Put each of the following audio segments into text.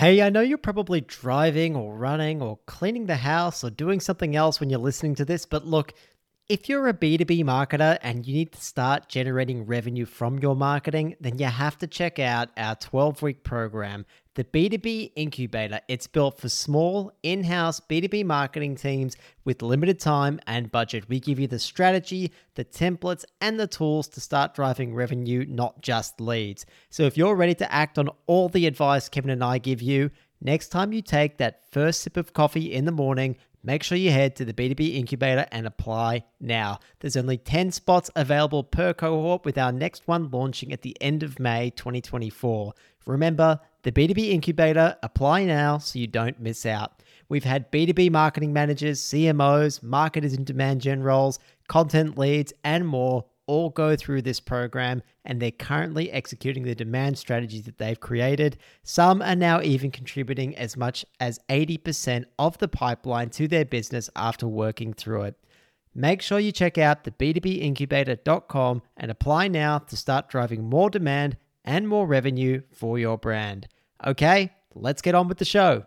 Hey, I know you're probably driving or running or cleaning the house or doing something else when you're listening to this, but look, if you're a B2B marketer and you need to start generating revenue from your marketing, then you have to check out our 12 week program, the B2B Incubator. It's built for small, in house B2B marketing teams with limited time and budget. We give you the strategy, the templates, and the tools to start driving revenue, not just leads. So if you're ready to act on all the advice Kevin and I give you, next time you take that first sip of coffee in the morning, Make sure you head to the B2B Incubator and apply now. There's only 10 spots available per cohort, with our next one launching at the end of May 2024. Remember, the B2B Incubator, apply now so you don't miss out. We've had B2B marketing managers, CMOs, marketers in demand gen roles, content leads, and more all go through this program and they're currently executing the demand strategies that they've created. Some are now even contributing as much as 80% of the pipeline to their business after working through it. Make sure you check out the b2bincubator.com and apply now to start driving more demand and more revenue for your brand. Okay, let's get on with the show.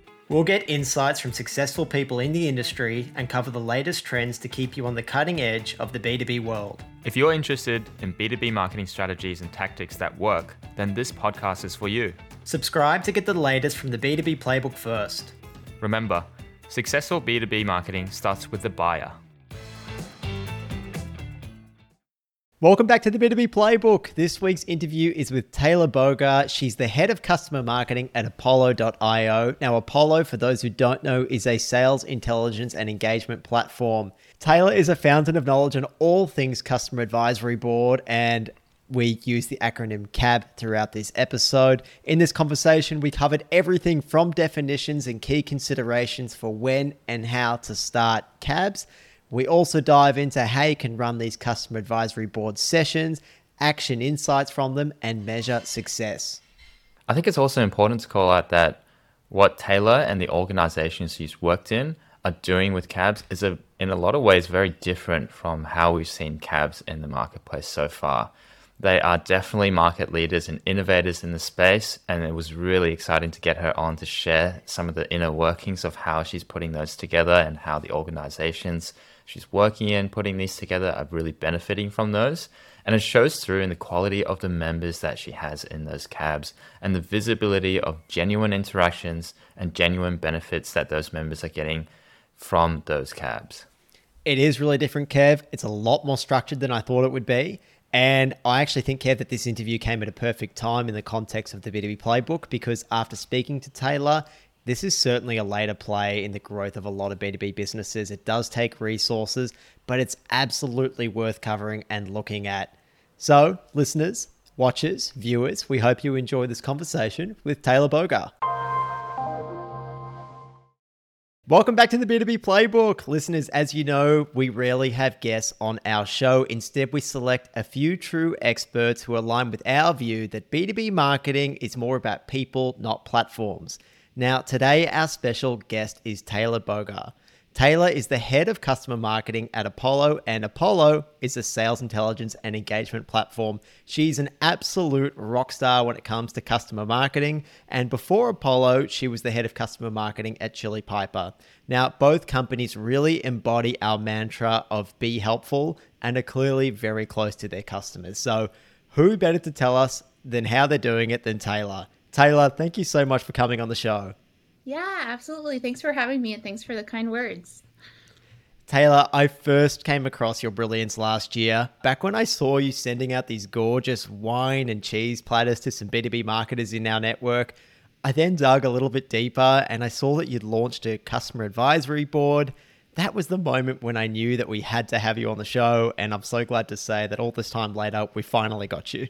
We'll get insights from successful people in the industry and cover the latest trends to keep you on the cutting edge of the B2B world. If you're interested in B2B marketing strategies and tactics that work, then this podcast is for you. Subscribe to get the latest from the B2B playbook first. Remember, successful B2B marketing starts with the buyer. Welcome back to the B2B Playbook. This week's interview is with Taylor Bogar. She's the head of customer marketing at Apollo.io. Now, Apollo, for those who don't know, is a sales intelligence and engagement platform. Taylor is a fountain of knowledge on all things customer advisory board, and we use the acronym CAB throughout this episode. In this conversation, we covered everything from definitions and key considerations for when and how to start CABs we also dive into how you can run these customer advisory board sessions, action insights from them, and measure success. I think it's also important to call out that what Taylor and the organizations she's worked in are doing with cabs is a, in a lot of ways very different from how we've seen cabs in the marketplace so far. They are definitely market leaders and innovators in the space, and it was really exciting to get her on to share some of the inner workings of how she's putting those together and how the organizations she's working in, putting these together, are really benefiting from those. And it shows through in the quality of the members that she has in those cabs and the visibility of genuine interactions and genuine benefits that those members are getting from those cabs. It is really different, Kev. It's a lot more structured than I thought it would be. And I actually think, Kev, that this interview came at a perfect time in the context of the B2B playbook because after speaking to Taylor, this is certainly a later play in the growth of a lot of B2B businesses. It does take resources, but it's absolutely worth covering and looking at. So, listeners, watchers, viewers, we hope you enjoy this conversation with Taylor Bogar. Welcome back to the B2B Playbook. Listeners, as you know, we rarely have guests on our show. Instead, we select a few true experts who align with our view that B2B marketing is more about people, not platforms. Now, today our special guest is Taylor Bogar. Taylor is the head of customer marketing at Apollo, and Apollo is a sales intelligence and engagement platform. She's an absolute rock star when it comes to customer marketing. And before Apollo, she was the head of customer marketing at Chili Piper. Now, both companies really embody our mantra of be helpful and are clearly very close to their customers. So, who better to tell us than how they're doing it than Taylor? Taylor, thank you so much for coming on the show. Yeah, absolutely. Thanks for having me and thanks for the kind words. Taylor, I first came across your brilliance last year, back when I saw you sending out these gorgeous wine and cheese platters to some B2B marketers in our network. I then dug a little bit deeper and I saw that you'd launched a customer advisory board. That was the moment when I knew that we had to have you on the show, and I'm so glad to say that all this time later, we finally got you.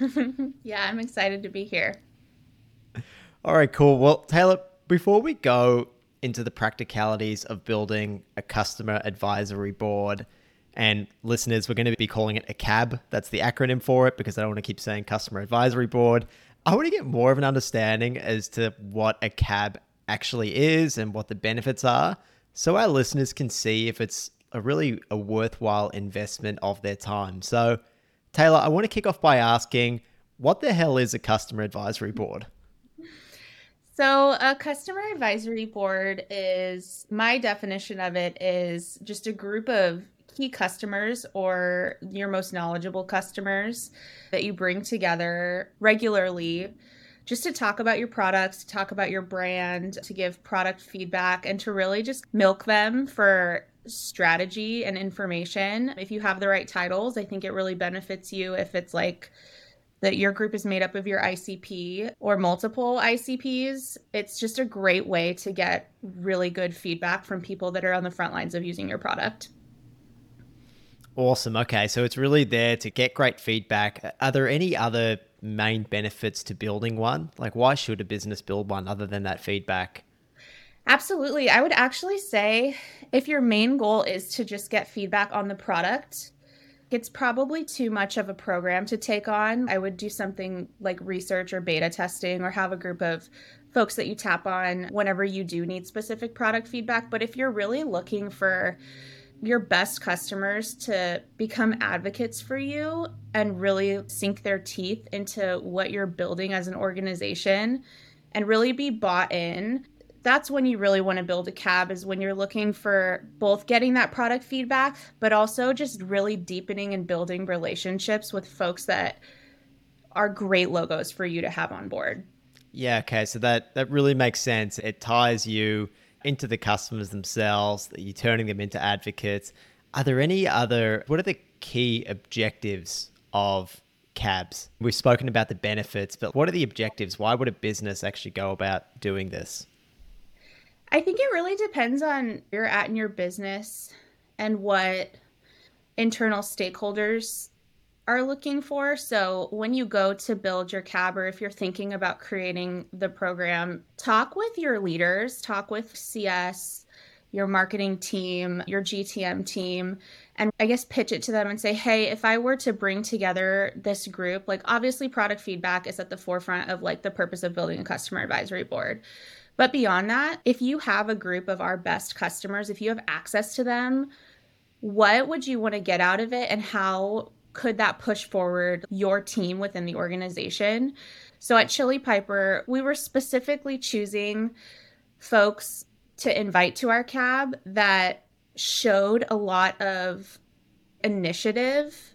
yeah, I'm excited to be here. All right, cool. Well, Taylor, before we go into the practicalities of building a customer advisory board, and listeners, we're going to be calling it a CAB. That's the acronym for it because I don't want to keep saying customer advisory board. I want to get more of an understanding as to what a CAB actually is and what the benefits are so our listeners can see if it's a really a worthwhile investment of their time. So, Taylor, I want to kick off by asking what the hell is a customer advisory board? So, a customer advisory board is my definition of it is just a group of key customers or your most knowledgeable customers that you bring together regularly just to talk about your products, to talk about your brand, to give product feedback, and to really just milk them for strategy and information. If you have the right titles, I think it really benefits you if it's like that your group is made up of your ICP or multiple ICPs. It's just a great way to get really good feedback from people that are on the front lines of using your product. Awesome. Okay. So it's really there to get great feedback. Are there any other main benefits to building one? Like, why should a business build one other than that feedback? Absolutely. I would actually say if your main goal is to just get feedback on the product, it's probably too much of a program to take on. I would do something like research or beta testing or have a group of folks that you tap on whenever you do need specific product feedback. But if you're really looking for your best customers to become advocates for you and really sink their teeth into what you're building as an organization and really be bought in that's when you really want to build a cab is when you're looking for both getting that product feedback but also just really deepening and building relationships with folks that are great logos for you to have on board yeah okay so that that really makes sense it ties you into the customers themselves, that you're turning them into advocates. Are there any other, what are the key objectives of cabs? We've spoken about the benefits, but what are the objectives? Why would a business actually go about doing this? I think it really depends on where you're at in your business and what internal stakeholders are looking for. So when you go to build your cab or if you're thinking about creating the program, talk with your leaders, talk with CS, your marketing team, your GTM team, and I guess pitch it to them and say, hey, if I were to bring together this group, like obviously product feedback is at the forefront of like the purpose of building a customer advisory board. But beyond that, if you have a group of our best customers, if you have access to them, what would you want to get out of it and how could that push forward your team within the organization? So at Chili Piper, we were specifically choosing folks to invite to our cab that showed a lot of initiative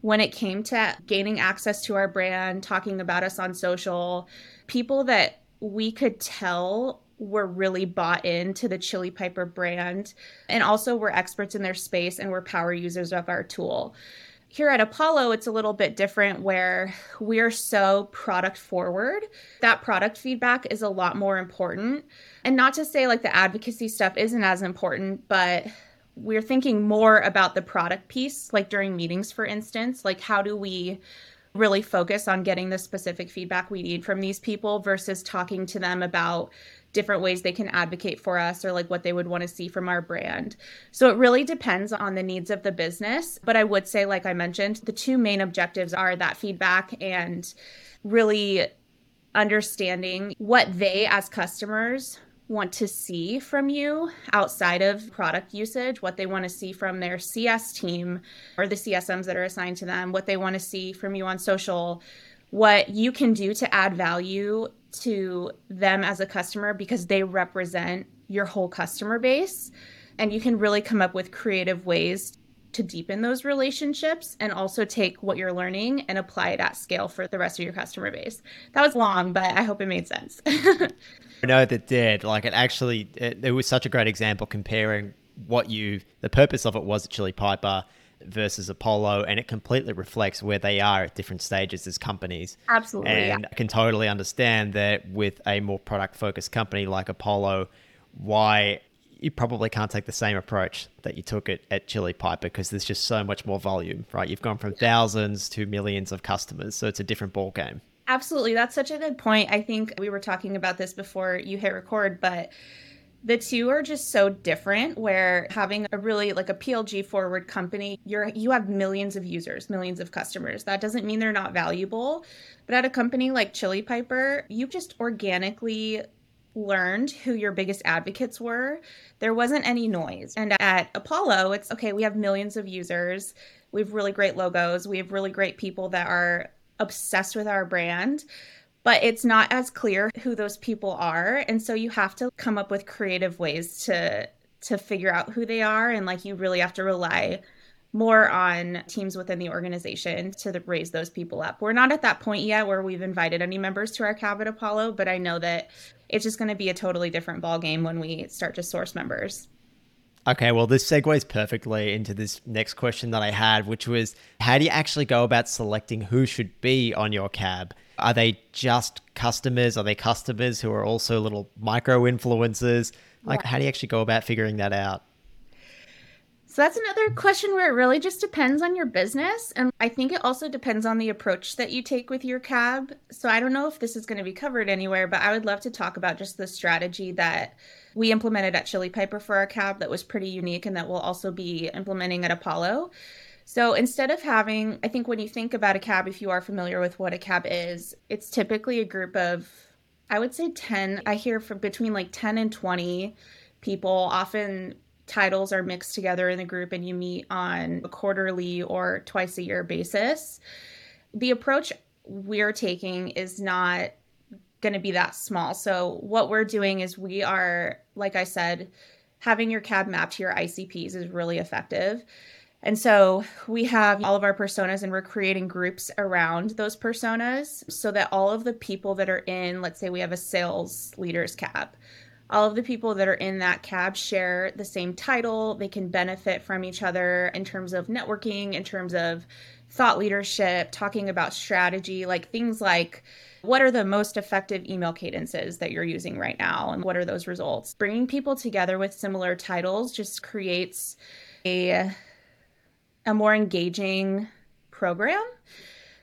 when it came to gaining access to our brand, talking about us on social, people that we could tell were really bought into the Chili Piper brand and also were experts in their space and were power users of our tool here at Apollo, it's a little bit different where we're so product forward. That product feedback is a lot more important. And not to say like the advocacy stuff isn't as important, but we're thinking more about the product piece, like during meetings, for instance. Like, how do we really focus on getting the specific feedback we need from these people versus talking to them about different ways they can advocate for us or like what they would want to see from our brand. So it really depends on the needs of the business. But I would say, like I mentioned, the two main objectives are that feedback and really understanding what they as customers want to see from you outside of product usage, what they want to see from their CS team or the CSMs that are assigned to them, what they want to see from you on social, what you can do to add value to them as a customer because they represent your whole customer base. And you can really come up with creative ways to deepen those relationships and also take what you're learning and apply it at scale for the rest of your customer base. That was long, but I hope it made sense. no, that did. Like it actually, it, it was such a great example comparing what you, the purpose of it was at Chili Piper versus Apollo, and it completely reflects where they are at different stages as companies. Absolutely. And yeah. I can totally understand that with a more product focused company like Apollo, why you probably can't take the same approach that you took at, at Chili Piper because there's just so much more volume, right? You've gone from thousands to millions of customers, so it's a different ball game. Absolutely. That's such a good point. I think we were talking about this before you hit record, but the two are just so different where having a really like a PLG forward company, you're you have millions of users, millions of customers. That doesn't mean they're not valuable. But at a company like Chili Piper, you just organically learned who your biggest advocates were. There wasn't any noise. And at Apollo, it's okay, we have millions of users. We have really great logos. We have really great people that are obsessed with our brand but it's not as clear who those people are and so you have to come up with creative ways to to figure out who they are and like you really have to rely more on teams within the organization to raise those people up. We're not at that point yet where we've invited any members to our cab at Apollo, but I know that it's just going to be a totally different ball game when we start to source members. Okay, well, this segues perfectly into this next question that I had, which was how do you actually go about selecting who should be on your cab? Are they just customers? Are they customers who are also little micro influencers? Like, yeah. how do you actually go about figuring that out? So that's another question where it really just depends on your business. And I think it also depends on the approach that you take with your cab. So I don't know if this is going to be covered anywhere, but I would love to talk about just the strategy that we implemented at Chili Piper for our cab that was pretty unique and that we'll also be implementing at Apollo. So instead of having, I think when you think about a cab, if you are familiar with what a cab is, it's typically a group of, I would say 10, I hear from between like 10 and 20 people. Often titles are mixed together in the group and you meet on a quarterly or twice a year basis. The approach we're taking is not going to be that small. So what we're doing is we are, like I said, having your cab mapped to your ICPs is really effective. And so we have all of our personas and we're creating groups around those personas so that all of the people that are in, let's say we have a sales leaders cab, all of the people that are in that cab share the same title. They can benefit from each other in terms of networking, in terms of thought leadership, talking about strategy, like things like what are the most effective email cadences that you're using right now and what are those results? Bringing people together with similar titles just creates a a more engaging program.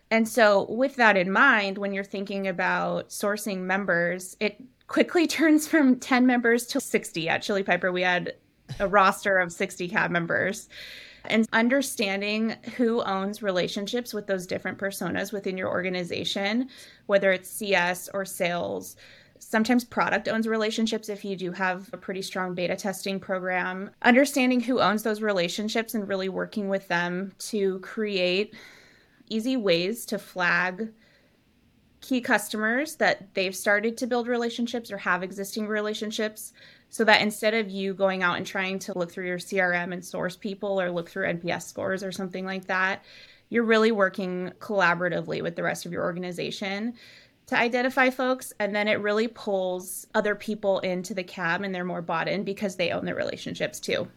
And so, with that in mind, when you're thinking about sourcing members, it quickly turns from 10 members to 60. At Chili Piper, we had a roster of 60 cab members. And understanding who owns relationships with those different personas within your organization, whether it's CS or sales, Sometimes product owns relationships if you do have a pretty strong beta testing program. Understanding who owns those relationships and really working with them to create easy ways to flag key customers that they've started to build relationships or have existing relationships so that instead of you going out and trying to look through your CRM and source people or look through NPS scores or something like that, you're really working collaboratively with the rest of your organization to identify folks and then it really pulls other people into the cab and they're more bought in because they own their relationships too.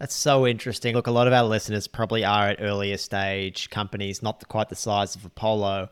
That's so interesting. Look a lot of our listeners probably are at earlier stage companies not quite the size of apollo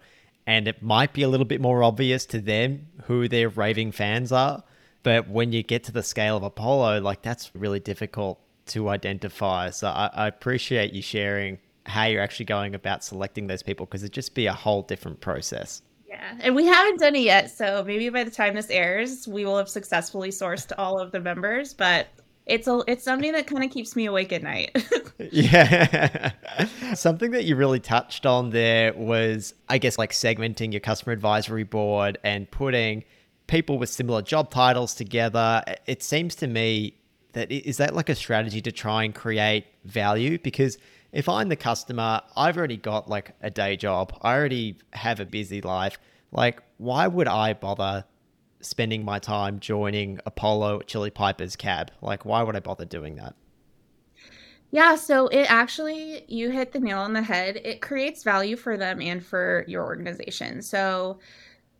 and it might be a little bit more obvious to them who their raving fans are but when you get to the scale of apollo like that's really difficult to identify so i, I appreciate you sharing how you're actually going about selecting those people because it'd just be a whole different process. Yeah, and we haven't done it yet, so maybe by the time this airs, we will have successfully sourced all of the members. But it's a it's something that kind of keeps me awake at night. yeah, something that you really touched on there was, I guess, like segmenting your customer advisory board and putting people with similar job titles together. It seems to me that is that like a strategy to try and create value because if I'm the customer, I've already got like a day job, I already have a busy life. Like, why would I bother spending my time joining Apollo Chili Piper's cab? Like, why would I bother doing that? Yeah, so it actually, you hit the nail on the head. It creates value for them and for your organization. So,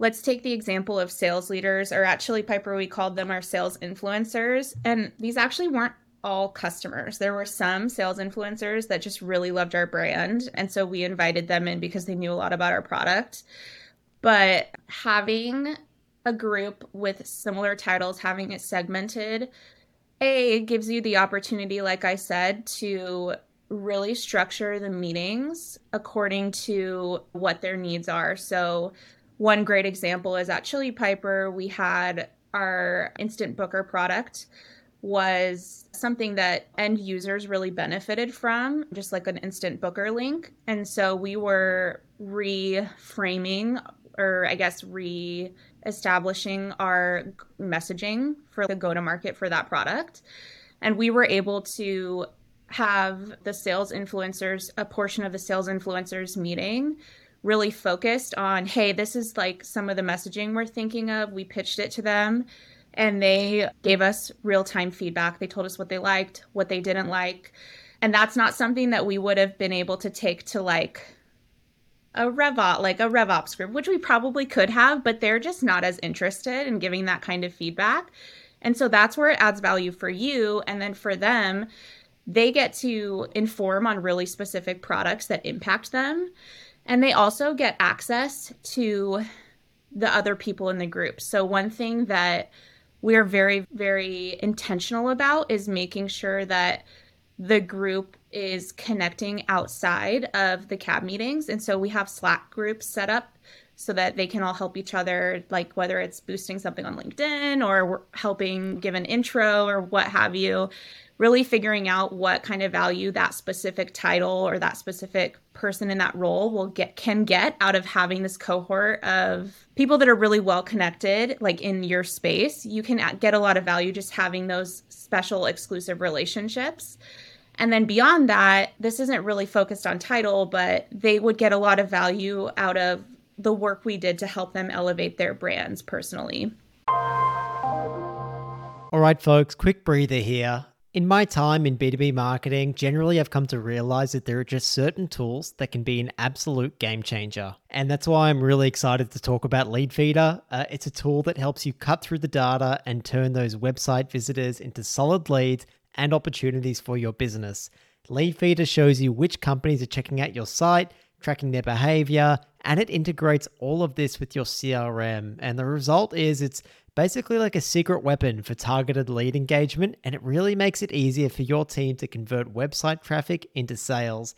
let's take the example of sales leaders, or at Chili Piper, we called them our sales influencers. And these actually weren't all customers. There were some sales influencers that just really loved our brand. And so we invited them in because they knew a lot about our product. But having a group with similar titles, having it segmented, A, it gives you the opportunity, like I said, to really structure the meetings according to what their needs are. So, one great example is at Chili Piper, we had our instant booker product was something that end users really benefited from, just like an instant booker link. And so we were reframing, or I guess re establishing our messaging for the go to market for that product. And we were able to have the sales influencers, a portion of the sales influencers meeting really focused on hey, this is like some of the messaging we're thinking of. We pitched it to them and they gave us real time feedback. They told us what they liked, what they didn't like. And that's not something that we would have been able to take to like a RevOps, like a RevOps group, which we probably could have, but they're just not as interested in giving that kind of feedback. And so that's where it adds value for you. And then for them, they get to inform on really specific products that impact them. And they also get access to the other people in the group. So, one thing that we're very, very intentional about is making sure that the group is connecting outside of the cab meetings. And so we have Slack groups set up so that they can all help each other, like whether it's boosting something on LinkedIn or helping give an intro or what have you really figuring out what kind of value that specific title or that specific person in that role will get can get out of having this cohort of people that are really well connected like in your space you can get a lot of value just having those special exclusive relationships and then beyond that this isn't really focused on title but they would get a lot of value out of the work we did to help them elevate their brands personally all right, folks, quick breather here. In my time in B2B marketing, generally I've come to realize that there are just certain tools that can be an absolute game changer. And that's why I'm really excited to talk about Leadfeeder. Uh, it's a tool that helps you cut through the data and turn those website visitors into solid leads and opportunities for your business. Leadfeeder shows you which companies are checking out your site, tracking their behavior, and it integrates all of this with your CRM. And the result is it's basically like a secret weapon for targeted lead engagement, and it really makes it easier for your team to convert website traffic into sales.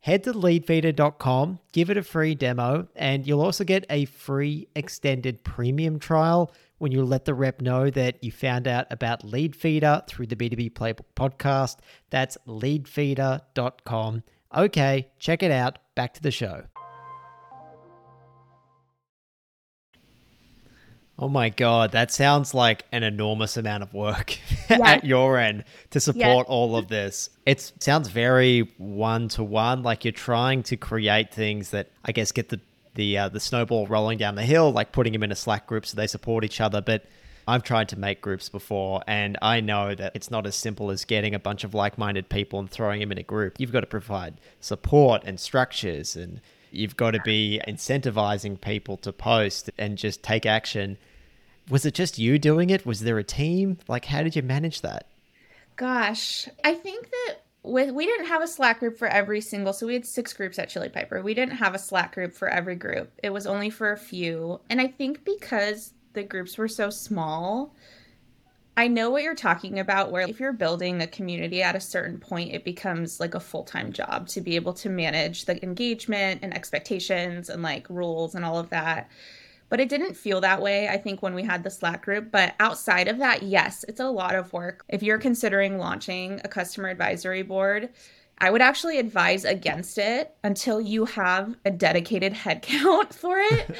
Head to leadfeeder.com, give it a free demo, and you'll also get a free extended premium trial when you let the rep know that you found out about Leadfeeder through the B2B Playbook podcast. That's leadfeeder.com. Okay, check it out. Back to the show. Oh my god, that sounds like an enormous amount of work yeah. at your end to support yeah. all of this. It sounds very one to one, like you're trying to create things that I guess get the the uh, the snowball rolling down the hill, like putting them in a Slack group so they support each other. But I've tried to make groups before, and I know that it's not as simple as getting a bunch of like minded people and throwing them in a group. You've got to provide support and structures and You've got to be incentivizing people to post and just take action. Was it just you doing it? Was there a team? Like, how did you manage that? Gosh, I think that with we didn't have a Slack group for every single. So we had six groups at Chili Piper. We didn't have a Slack group for every group. It was only for a few, and I think because the groups were so small, I know what you're talking about, where if you're building a community at a certain point, it becomes like a full time job to be able to manage the engagement and expectations and like rules and all of that. But it didn't feel that way, I think, when we had the Slack group. But outside of that, yes, it's a lot of work. If you're considering launching a customer advisory board, I would actually advise against it until you have a dedicated headcount for it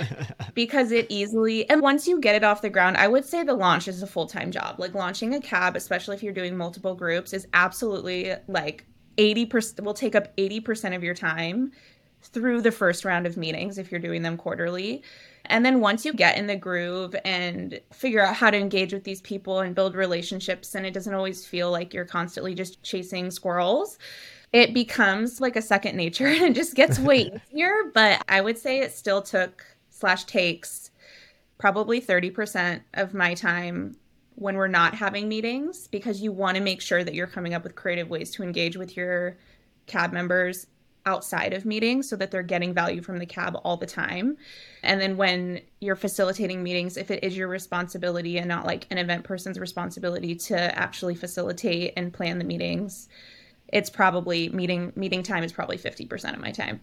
because it easily and once you get it off the ground, I would say the launch is a full-time job. Like launching a cab, especially if you're doing multiple groups, is absolutely like 80% will take up 80% of your time through the first round of meetings if you're doing them quarterly. And then once you get in the groove and figure out how to engage with these people and build relationships, and it doesn't always feel like you're constantly just chasing squirrels, it becomes like a second nature and it just gets way easier. But I would say it still took slash takes probably 30% of my time when we're not having meetings because you want to make sure that you're coming up with creative ways to engage with your cab members outside of meetings so that they're getting value from the cab all the time. And then when you're facilitating meetings, if it is your responsibility and not like an event person's responsibility to actually facilitate and plan the meetings, it's probably meeting meeting time is probably 50% of my time.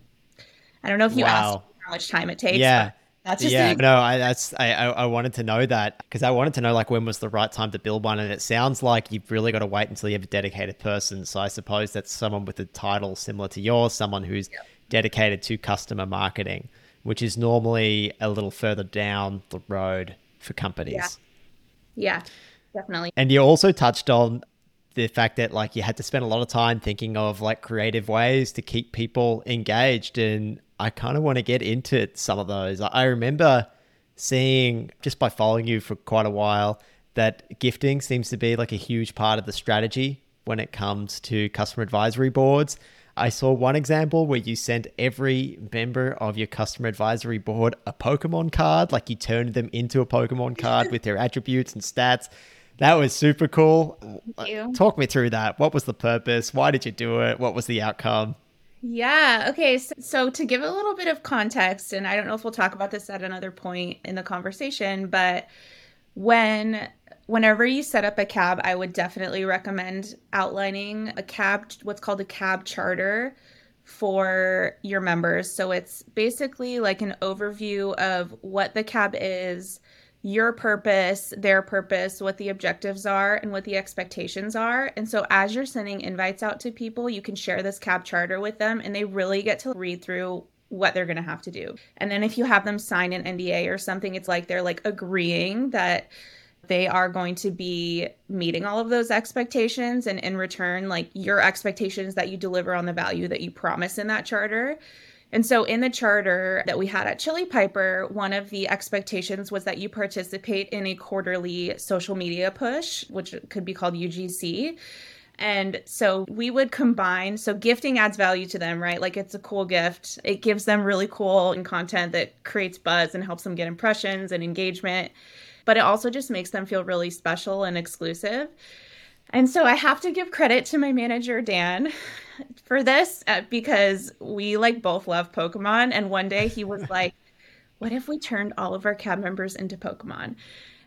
I don't know if you wow. asked how much time it takes. Yeah. That's just yeah, no, I that's I, I wanted to know that because I wanted to know like when was the right time to build one, and it sounds like you've really got to wait until you have a dedicated person. So I suppose that's someone with a title similar to yours, someone who's yeah. dedicated to customer marketing, which is normally a little further down the road for companies. Yeah, yeah definitely. And you also touched on the fact that like you had to spend a lot of time thinking of like creative ways to keep people engaged and I kind of want to get into some of those. I remember seeing just by following you for quite a while that gifting seems to be like a huge part of the strategy when it comes to customer advisory boards. I saw one example where you sent every member of your customer advisory board a Pokemon card, like you turned them into a Pokemon card with their attributes and stats. That was super cool. Uh, talk me through that. What was the purpose? Why did you do it? What was the outcome? Yeah. Okay. So, so, to give a little bit of context, and I don't know if we'll talk about this at another point in the conversation, but when whenever you set up a cab, I would definitely recommend outlining a cab, what's called a cab charter for your members. So it's basically like an overview of what the cab is, your purpose, their purpose, what the objectives are, and what the expectations are. And so, as you're sending invites out to people, you can share this CAB charter with them, and they really get to read through what they're going to have to do. And then, if you have them sign an NDA or something, it's like they're like agreeing that they are going to be meeting all of those expectations and in return like your expectations that you deliver on the value that you promise in that charter and so in the charter that we had at Chili Piper, one of the expectations was that you participate in a quarterly social media push, which could be called UGC. And so we would combine, so gifting adds value to them, right? Like it's a cool gift. It gives them really cool content that creates buzz and helps them get impressions and engagement. But it also just makes them feel really special and exclusive. And so I have to give credit to my manager, Dan, for this uh, because we like both love Pokemon. And one day he was like, what if we turned all of our cab members into Pokemon?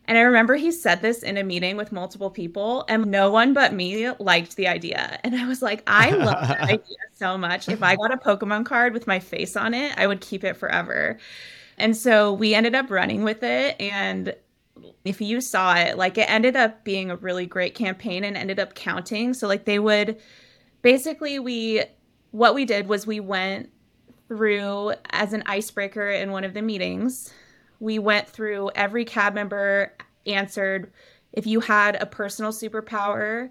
And I remember he said this in a meeting with multiple people, and no one but me liked the idea. And I was like, I love that idea so much. If I got a Pokemon card with my face on it, I would keep it forever. And so we ended up running with it. And if you saw it, like it ended up being a really great campaign and ended up counting. So, like, they would basically, we, what we did was we went through as an icebreaker in one of the meetings. We went through every cab member answered if you had a personal superpower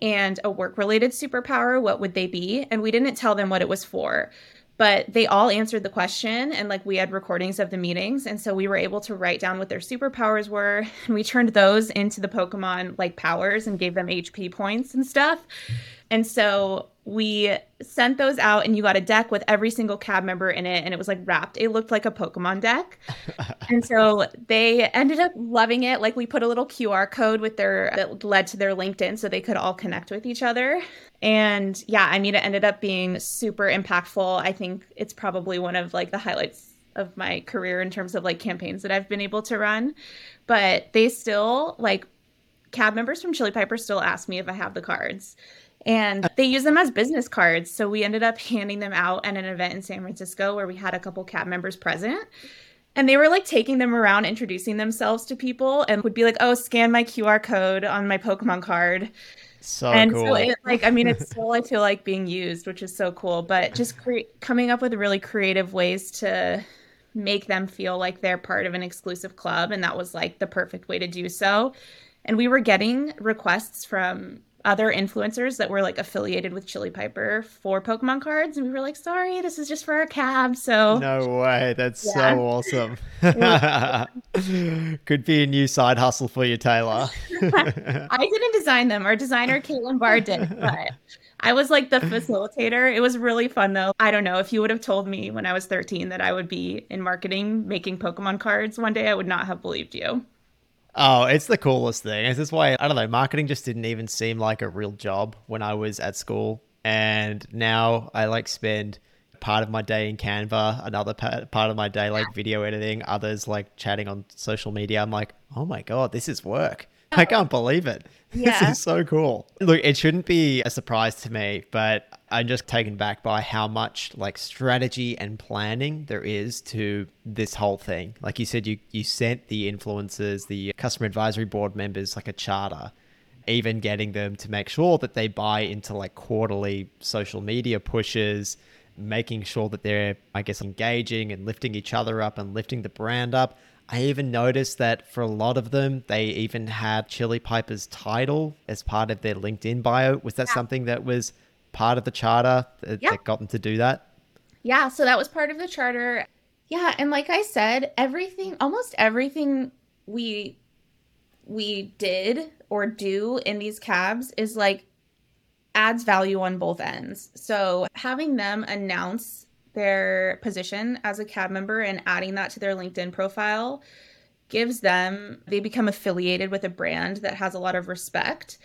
and a work related superpower, what would they be? And we didn't tell them what it was for but they all answered the question and like we had recordings of the meetings and so we were able to write down what their superpowers were and we turned those into the pokemon like powers and gave them hp points and stuff. And so we sent those out and you got a deck with every single cab member in it and it was like wrapped. It looked like a pokemon deck. And so they ended up loving it. Like we put a little qr code with their that led to their linkedin so they could all connect with each other. And yeah i mean it ended up being super impactful. I think it's probably one of like the highlights of my career in terms of like campaigns that i've been able to run. But they still like cab members from chili piper still ask me if i have the cards and they use them as business cards. So we ended up handing them out at an event in San Francisco where we had a couple cab members present. And they were like taking them around, introducing themselves to people, and would be like, "Oh, scan my QR code on my Pokemon card." So and cool. so it, like I mean, it's still I feel like being used, which is so cool. But just cre- coming up with really creative ways to make them feel like they're part of an exclusive club, and that was like the perfect way to do so. And we were getting requests from other influencers that were like affiliated with Chili Piper for Pokemon cards, and we were like, "Sorry, this is just for our cab." So no way, that's yeah. so awesome. Could be a new side hustle for you, Taylor. I didn't design them. Our designer Caitlin Barr did, but I was like the facilitator. It was really fun though. I don't know if you would have told me when I was 13 that I would be in marketing making Pokemon cards one day, I would not have believed you. Oh, it's the coolest thing. It's this why I don't know. Marketing just didn't even seem like a real job when I was at school, and now I like spend part of my day in Canva, another part of my day like video editing, others like chatting on social media. I'm like, oh my god, this is work. I can't believe it. Yeah. This is so cool. Look, it shouldn't be a surprise to me, but I'm just taken back by how much like strategy and planning there is to this whole thing. Like you said, you you sent the influencers, the customer advisory board members like a charter, even getting them to make sure that they buy into like quarterly social media pushes, making sure that they're, I guess, engaging and lifting each other up and lifting the brand up. I even noticed that for a lot of them, they even had Chili Piper's title as part of their LinkedIn bio. Was that yeah. something that was part of the charter that, yeah. that got them to do that? Yeah, so that was part of the charter. Yeah, and like I said, everything, almost everything we we did or do in these cabs is like adds value on both ends. So having them announce their position as a cab member and adding that to their LinkedIn profile gives them they become affiliated with a brand that has a lot of respect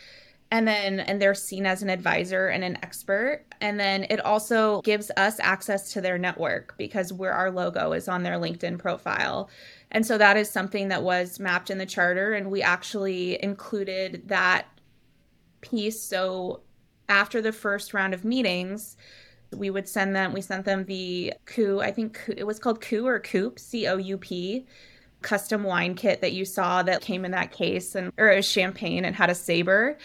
and then and they're seen as an advisor and an expert. And then it also gives us access to their network because where our logo is on their linkedin profile. And so that is something that was mapped in the charter and we actually included that piece. So after the first round of meetings we would send them we sent them the coup i think it was called coup or c-o-u-p custom wine kit that you saw that came in that case and or it was champagne and had a saber.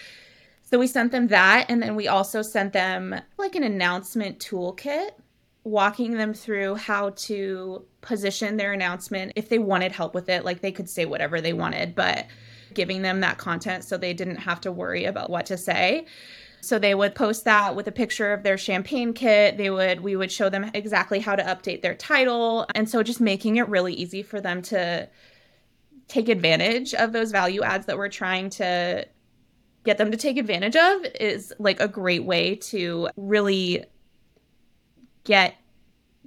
So we sent them that and then we also sent them like an announcement toolkit walking them through how to position their announcement if they wanted help with it like they could say whatever they wanted but giving them that content so they didn't have to worry about what to say so they would post that with a picture of their champagne kit. They would we would show them exactly how to update their title. And so just making it really easy for them to take advantage of those value adds that we're trying to get them to take advantage of is like a great way to really get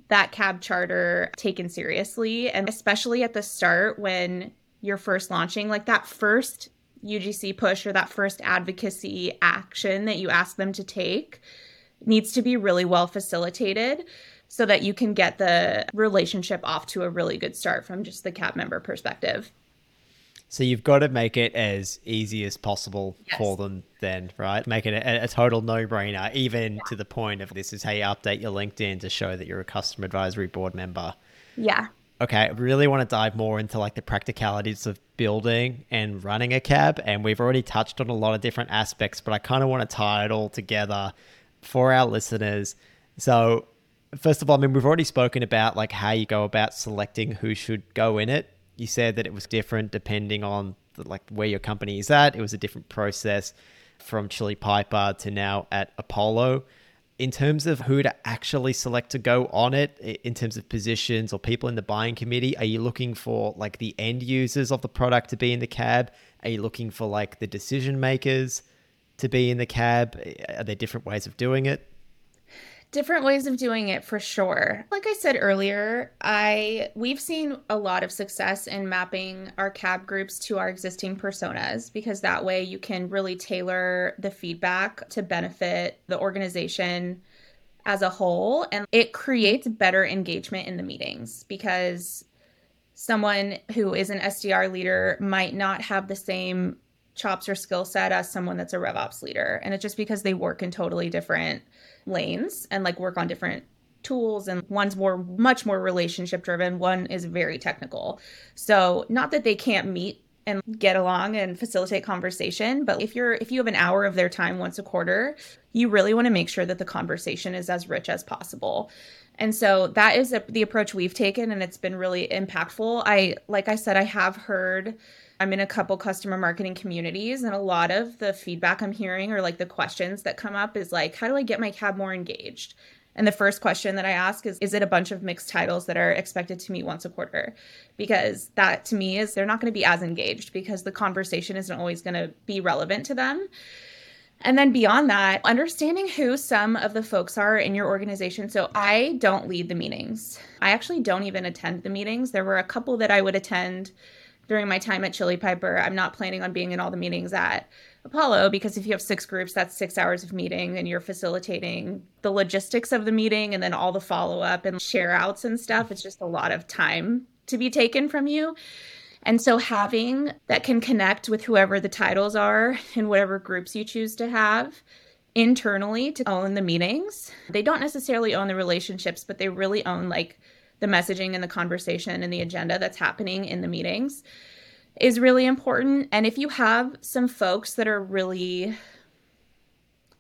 that cab charter taken seriously and especially at the start when you're first launching like that first UGC push or that first advocacy action that you ask them to take needs to be really well facilitated so that you can get the relationship off to a really good start from just the cab member perspective. So you've got to make it as easy as possible yes. for them then, right? Make it a, a total no-brainer, even yeah. to the point of this is how you update your LinkedIn to show that you're a customer advisory board member. Yeah. Okay, I really want to dive more into like the practicalities of building and running a cab. And we've already touched on a lot of different aspects, but I kind of want to tie it all together for our listeners. So, first of all, I mean, we've already spoken about like how you go about selecting who should go in it. You said that it was different depending on the, like where your company is at. It was a different process from Chili Piper to now at Apollo in terms of who to actually select to go on it in terms of positions or people in the buying committee are you looking for like the end users of the product to be in the cab? Are you looking for like the decision makers to be in the cab? Are there different ways of doing it different ways of doing it for sure. Like I said earlier, I we've seen a lot of success in mapping our cab groups to our existing personas because that way you can really tailor the feedback to benefit the organization as a whole and it creates better engagement in the meetings because someone who is an SDR leader might not have the same chops or skill set as someone that's a RevOps leader. And it's just because they work in totally different lanes and like work on different tools. And one's more much more relationship driven one is very technical. So not that they can't meet and get along and facilitate conversation but if you're if you have an hour of their time once a quarter you really want to make sure that the conversation is as rich as possible. And so that is the approach we've taken and it's been really impactful. I like i said i have heard I'm in a couple customer marketing communities, and a lot of the feedback I'm hearing or like the questions that come up is like, how do I get my cab more engaged? And the first question that I ask is, is it a bunch of mixed titles that are expected to meet once a quarter? Because that to me is they're not going to be as engaged because the conversation isn't always going to be relevant to them. And then beyond that, understanding who some of the folks are in your organization. So I don't lead the meetings. I actually don't even attend the meetings. There were a couple that I would attend during my time at Chili Piper, I'm not planning on being in all the meetings at Apollo because if you have six groups, that's six hours of meeting and you're facilitating the logistics of the meeting and then all the follow up and share outs and stuff. It's just a lot of time to be taken from you. And so having that can connect with whoever the titles are in whatever groups you choose to have internally to own the meetings. They don't necessarily own the relationships, but they really own like the messaging and the conversation and the agenda that's happening in the meetings is really important. And if you have some folks that are really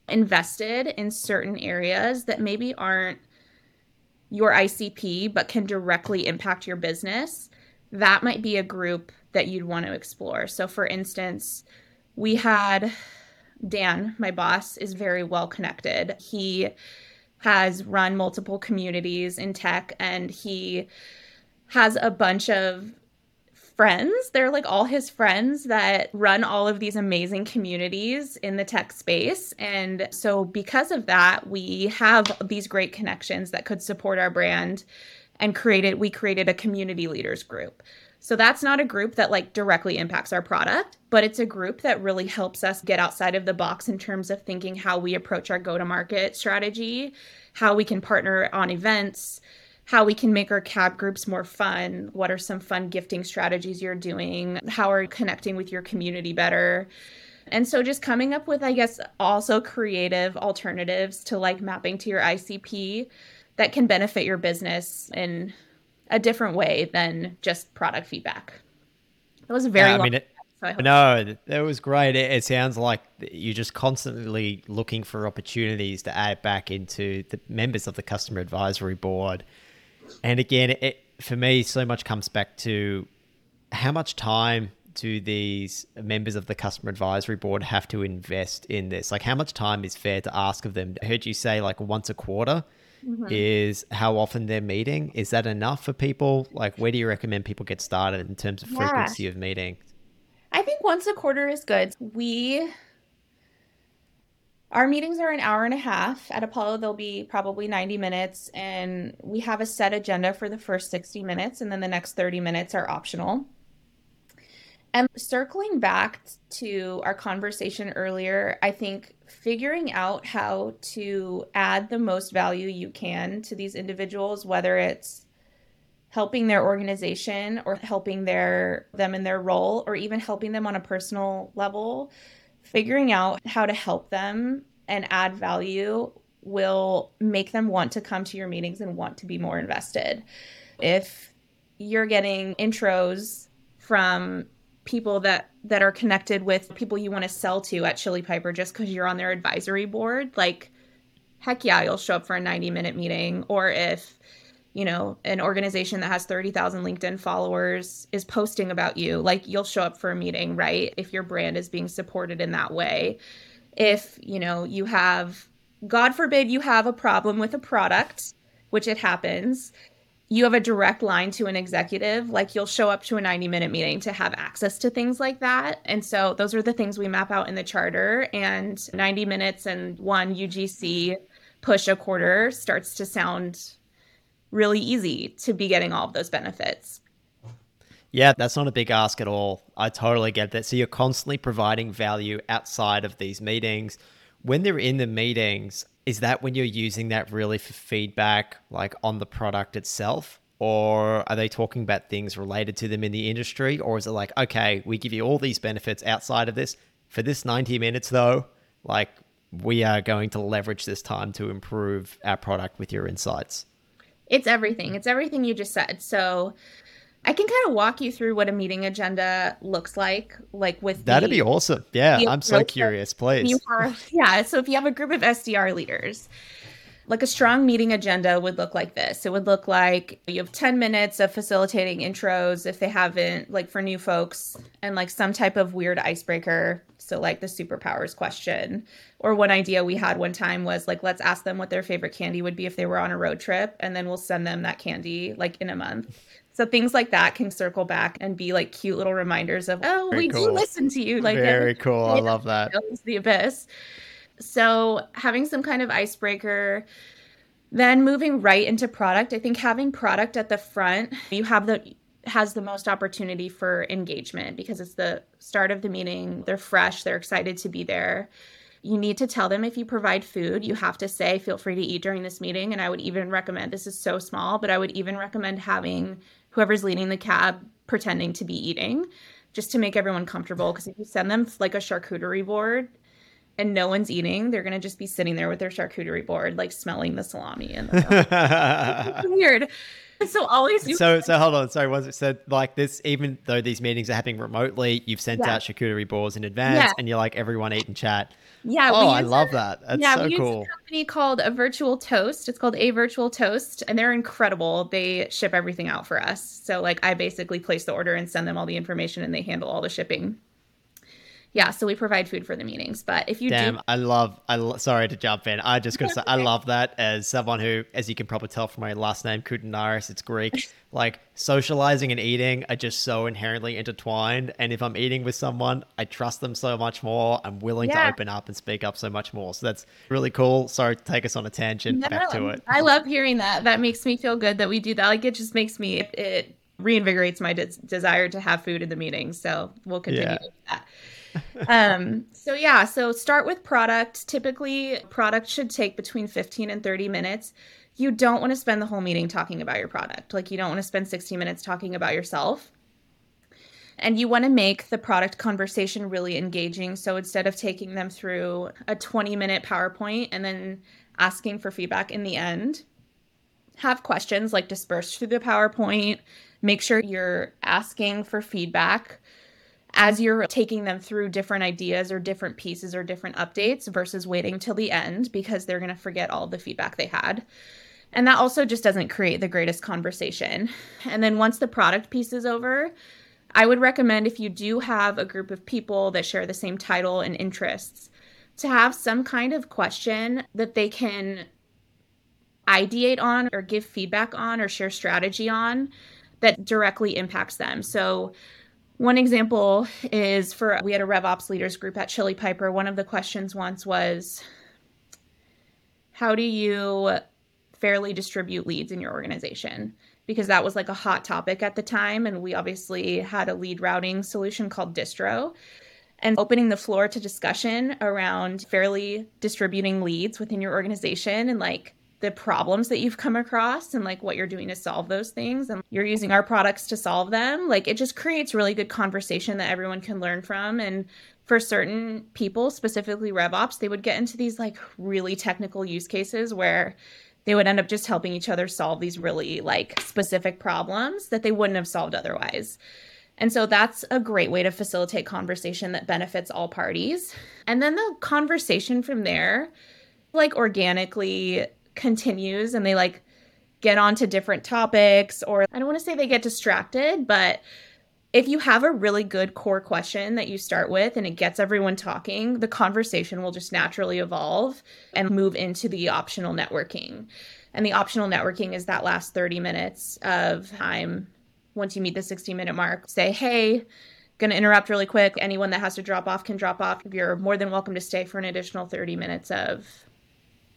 invested in certain areas that maybe aren't your ICP but can directly impact your business, that might be a group that you'd want to explore. So, for instance, we had Dan, my boss, is very well connected. He has run multiple communities in tech and he has a bunch of friends. They're like all his friends that run all of these amazing communities in the tech space. And so, because of that, we have these great connections that could support our brand and created we created a community leaders group. So that's not a group that like directly impacts our product, but it's a group that really helps us get outside of the box in terms of thinking how we approach our go to market strategy, how we can partner on events, how we can make our cab groups more fun. What are some fun gifting strategies you're doing? How are you connecting with your community better? And so just coming up with, I guess, also creative alternatives to like mapping to your ICP that can benefit your business in a different way than just product feedback. That was a very yeah, I mean, it, so no, that was great. It, it, sounds like you're just constantly looking for opportunities to add back into the members of the customer advisory board. And again, it, for me, so much comes back to how much time do these members of the customer advisory board have to invest in this? Like, how much time is fair to ask of them? I heard you say like once a quarter mm-hmm. is how often they're meeting. Is that enough for people? Like, where do you recommend people get started in terms of yeah. frequency of meetings? I think once a quarter is good. We our meetings are an hour and a half. At Apollo, they'll be probably 90 minutes, and we have a set agenda for the first 60 minutes, and then the next 30 minutes are optional. And circling back to our conversation earlier, I think figuring out how to add the most value you can to these individuals, whether it's helping their organization or helping their them in their role or even helping them on a personal level, figuring out how to help them and add value will make them want to come to your meetings and want to be more invested. If you're getting intros from people that that are connected with people you want to sell to at Chili Piper just because you're on their advisory board, like heck yeah, you'll show up for a 90 minute meeting. Or if, you know, an organization that has 30,000 LinkedIn followers is posting about you, like you'll show up for a meeting, right? If your brand is being supported in that way. If, you know, you have, God forbid, you have a problem with a product, which it happens, you have a direct line to an executive, like you'll show up to a 90 minute meeting to have access to things like that. And so those are the things we map out in the charter. And 90 minutes and one UGC push a quarter starts to sound really easy to be getting all of those benefits. Yeah, that's not a big ask at all. I totally get that. So you're constantly providing value outside of these meetings. When they're in the meetings, is that when you're using that really for feedback, like on the product itself? Or are they talking about things related to them in the industry? Or is it like, okay, we give you all these benefits outside of this. For this 90 minutes, though, like we are going to leverage this time to improve our product with your insights? It's everything. It's everything you just said. So, I can kind of walk you through what a meeting agenda looks like, like with that'd the, be awesome. Yeah, I'm so curious. Please, are, yeah. So if you have a group of SDR leaders, like a strong meeting agenda would look like this. It would look like you have 10 minutes of facilitating intros if they haven't, like for new folks, and like some type of weird icebreaker. So, like the superpowers question. Or one idea we had one time was like, let's ask them what their favorite candy would be if they were on a road trip, and then we'll send them that candy like in a month. So things like that can circle back and be like cute little reminders of, oh, Very we cool. do listen to you. Like Very cool. I love that. The abyss. So having some kind of icebreaker, then moving right into product. I think having product at the front, you have the has the most opportunity for engagement because it's the start of the meeting. They're fresh, they're excited to be there. You need to tell them if you provide food, you have to say, feel free to eat during this meeting. And I would even recommend this is so small, but I would even recommend having whoever's leading the cab pretending to be eating just to make everyone comfortable. Because if you send them like a charcuterie board and no one's eating, they're gonna just be sitting there with their charcuterie board, like smelling the salami and the weird. So always do- so so hold on. Sorry, was it said like this? Even though these meetings are happening remotely, you've sent yeah. out charcuterie boards in advance, yeah. and you're like everyone eat and chat. Yeah. Oh, I love a, that. That's yeah, so we cool. Use a company called a Virtual Toast. It's called a Virtual Toast, and they're incredible. They ship everything out for us. So like I basically place the order and send them all the information, and they handle all the shipping yeah, so we provide food for the meetings. But if you damn, do- I love. I lo- sorry to jump in. I just gonna say I love that as someone who, as you can probably tell from my last name, Koutounaris, it's Greek. like socializing and eating are just so inherently intertwined. And if I'm eating with someone, I trust them so much more. I'm willing yeah. to open up and speak up so much more. So that's really cool. Sorry to take us on a tangent. No, Back to it. I love hearing that. That makes me feel good that we do that. Like it just makes me it reinvigorates my de- desire to have food in the meeting. So we'll continue yeah. with that um, so yeah, so start with product. Typically, product should take between 15 and 30 minutes. You don't want to spend the whole meeting talking about your product. Like you don't want to spend 60 minutes talking about yourself. And you want to make the product conversation really engaging. So instead of taking them through a 20 minute PowerPoint and then asking for feedback in the end, have questions like dispersed through the PowerPoint. Make sure you're asking for feedback as you're taking them through different ideas or different pieces or different updates versus waiting till the end because they're going to forget all the feedback they had. And that also just doesn't create the greatest conversation. And then once the product piece is over, I would recommend if you do have a group of people that share the same title and interests, to have some kind of question that they can ideate on or give feedback on or share strategy on that directly impacts them. So, one example is for we had a RevOps leaders group at Chili Piper. One of the questions once was, How do you fairly distribute leads in your organization? Because that was like a hot topic at the time. And we obviously had a lead routing solution called Distro. And opening the floor to discussion around fairly distributing leads within your organization and like the problems that you've come across and like what you're doing to solve those things and you're using our products to solve them like it just creates really good conversation that everyone can learn from. And for certain people specifically revops they would get into these like really technical use cases where they would end up just helping each other solve these really like specific problems that they wouldn't have solved otherwise. And so that's a great way to facilitate conversation that benefits all parties. And then the conversation from there like organically continues and they like get onto different topics or I don't want to say they get distracted, but if you have a really good core question that you start with and it gets everyone talking, the conversation will just naturally evolve and move into the optional networking. And the optional networking is that last 30 minutes of time once you meet the 60 minute mark. Say, hey, gonna interrupt really quick. Anyone that has to drop off can drop off. You're more than welcome to stay for an additional 30 minutes of